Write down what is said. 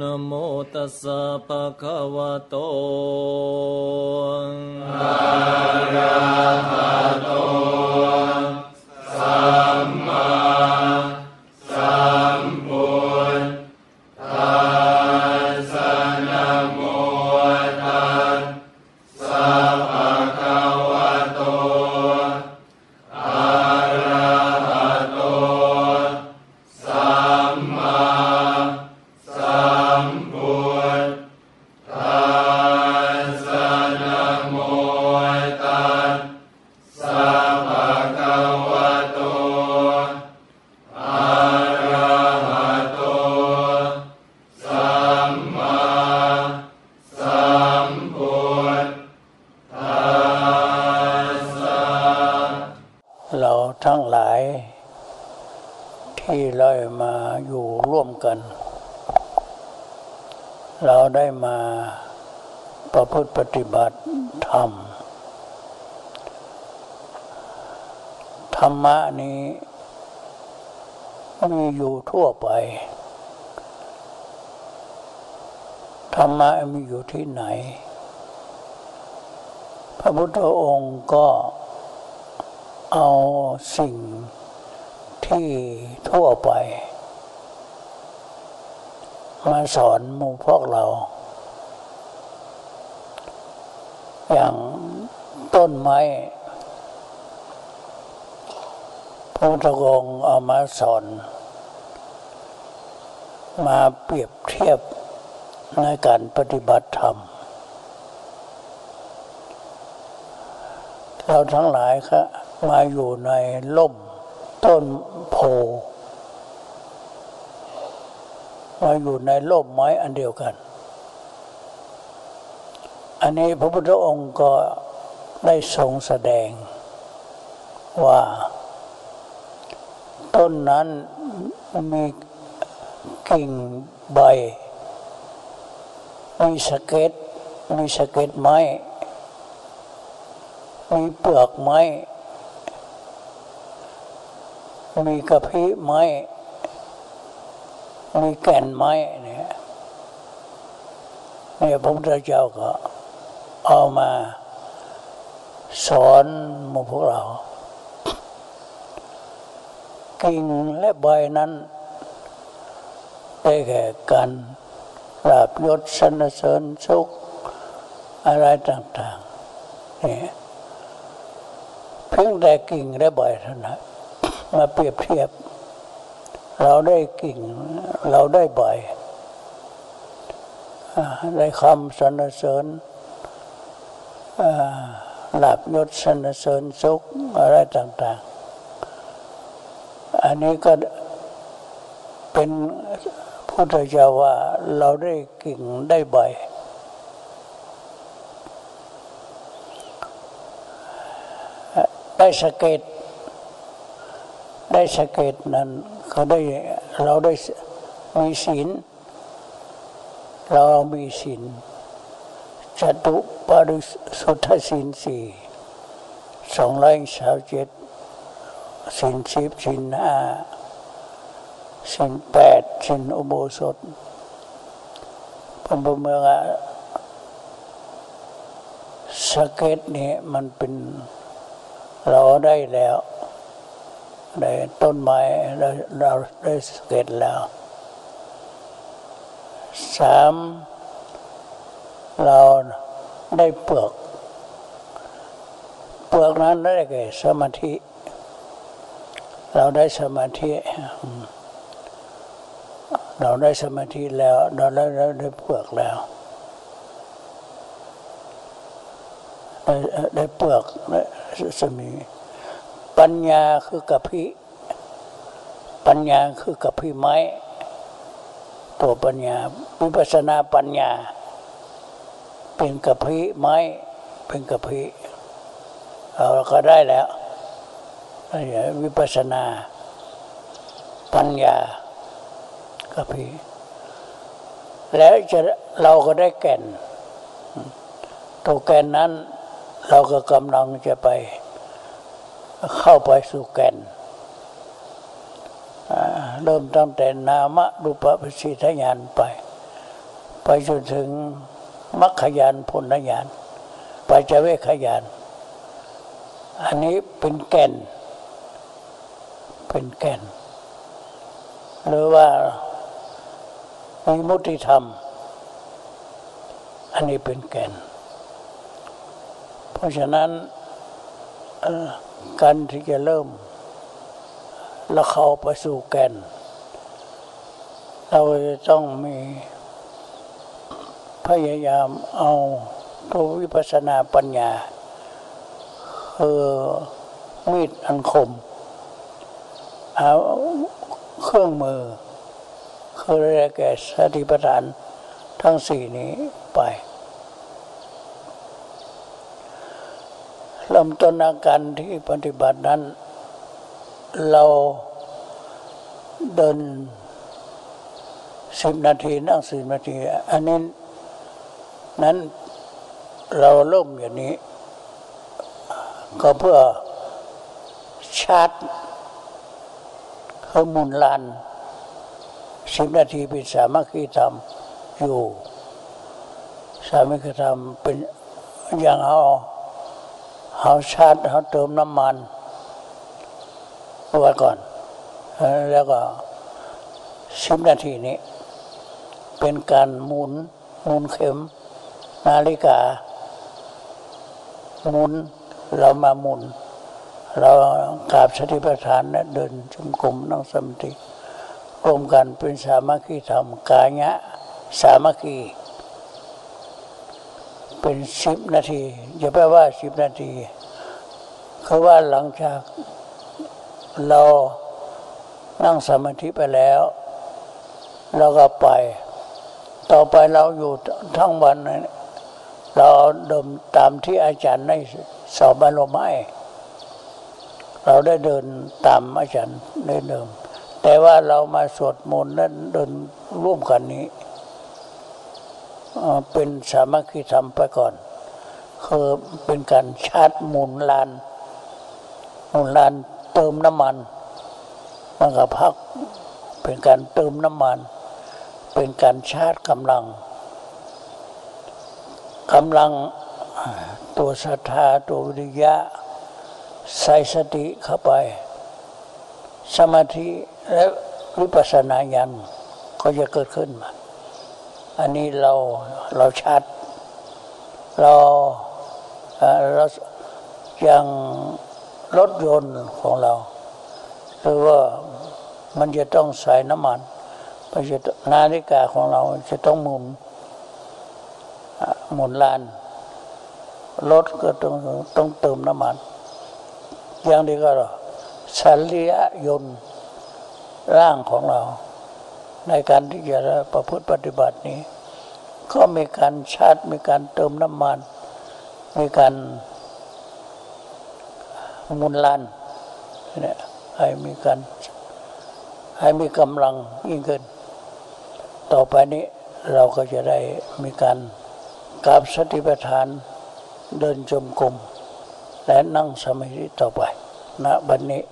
นโมตัสสะภะคะวะโตอะระหะโต สัมมา ทั้งหลาย ที่เรามาอยู่ร่วมกัน เราได้มาประพฤติปฏิบัติธรรม ธรรมะนี้มีอยู่ทั่วไป ธรรมะมีอยู่ที่ไหน พระพุทธองค์ก็ เอาสิ่งที่ทั่วไป มาสอนมูพวกเรา อย่างต้นไม้พระพุทธองค์เอามาสอน มาเปรียบเทียบในการปฏิบัติธรรม เราทั้งหลายครมาอยู่ในล่มต้นโพมาอยู่ในล่มไม้อันเดียวกัน อันนี้พระพุทธองค์ก็ได้ทรงแสดงว่า ต้นนั้นมีกิ่งใบ มีสะเก็ดมีสะเก็ดไม้ มีเปลือกไม้ มีกระพี้ไม้ มีแก่นไม้เนี่ยเนี่ยพระพุทธเจ้าก็เอามาสอนมูพวกเรา กิ่งและใบนั้น ได้แก่กันลาบยศสนเสริญสุขอะไรต่างๆเนี่ย เพียงแต่กิ่งและใบเท่านั้นมาเปรียบเทียบ เราได้กิ่ง เราได้ใบอ่าได้คำสรรเสริญอ่าลาบยศสรรเสริญสุขอะไรต่าง ๆ อันนี้ก็เป็นพุทธเจ้าว่าเราได้กิ่งได้ใบ ได้สะเก็ดได้สะเก็ดนั้นเขาได้เราได้มีศีลเรามีศีลจตุปาริสุทธศีลสี่สองร้อยสามเจ็ดศีลสิบศีลห้าศีลแปดศีลอุโบสถพระเมืองสเก็ดนี่มันเป็น เราได้แล้วได้ต้นไม้เราเราได้สเก็ตแล้วสามเราได้เปลือก เปลือกนั้นได้แก่สมาธิ เราได้สมาธิ เราได้สมาธิแล้ว เราได้ได้เปลือกแล้ว ได้ได้เปลือกได้สมี ปัญญาคือกะพิปัญญาคือกะพิไม้ ตัวปัญญาวิปัสนาปัญญา เป็นกะพิไม้ เป็นกะพิเราก็ได้แล้ววิปัสสนา ปัญญากะพิแล้วจะเราก็ได้แก่นตัวแก่นนั้น เราก็กำลังจะไปเข้าไปสู่แก่น เริ่มตั้งแต่นามรูปปัสสิทญาณไป ไปจนถึงมรรคยานผลญาณไปเจเวคยาน อันนี้เป็นแก่น เป็นแก่น หรือว่ามีมุติธรรม อันนี้เป็นแก่น ราะฉะนั้นการที่จะเริ่มแล้วเข้าไปสู่แก่น เราจะต้องมีพยายามเอาตัววิปัสสนาปัญญาคือมีดอันคมเอาเครื่องมือคือเรียกแก่สติปัฏฐานทั้งสี่นี้ไป เริ่มต้นอาการที่ปฏิบัตินั้น เราเดินสิบนาทีนั่งสิบนาที อันนี้นั้นเราเริ่มอย่างนี้ ก็เพื่อชาร์จคือมุนลานสิบนาทีเป็นสามัคคีธรรมอยู่ สามัคคีธรรมเป็นอย่างเอา เอาชาร์จเอาเติมน้ำมันไว้ก่อน แล้วก็สิบนาทีนี้ เป็นการหมุนหมุนเข็ม นาฬิกาหมุนเรามาหมุน เรากราบสติปัฏฐานและเดินจงกรมนั่งสมาธิรวมกันเป็นสามัคคีธรรมกายะสามัคคี เป็นสิบนาที อย่าแปลว่าสิบนาทีคือว่าหลังจากเรานั่งสมาธิไปแล้วเราก็ไป ต่อไปเราอยู่ทั้งวันเราเดิมตามที่อาจารย์ได้สอบอารมณ์ให้เราได้เดินตามอาจารย์ได้เดิม แต่ว่าเรามาสวดมนต์นั้นเดินร่วมกันนี้ เป็นสามัคคีธรรมไปก่อนคือเป็นการชาร์จหมุนลานหมุนลานเติมน้ำมันมันก็พักเป็นการเติมน้ำมัน เป็นการชาร์จกำลังกำลังตัวศรัทธาตัววิริยะใส่สติเข้าไป สมาธิและวิปัสสนาญาณก็จะเกิดขึ้นมา อันนี้เราเราชัด เราเราอย่างรถยนต์ของเราหรือว่ามันจะต้องใส่น้ำมันมันจะนาฬิกาของเราจะต้องหมุนหมุนลานรถก็ต้องต้องเติมน้ำมัน อย่างนี้ก็สัลลียยนต์ร่างของเรา ในการที่จะประพฤติปฏิบัตินี้ ก็มีการชาร์จมีการเติมน้ำมัน มีการมุนลานเนี่ยให้มีการให้มีกำลังยิ่งขึ้น ต่อไปนี้เราก็จะได้มีการกราบสติปัฏฐานเดินจมกรมและนั่งสมาธิต่อไปณบัดนนี้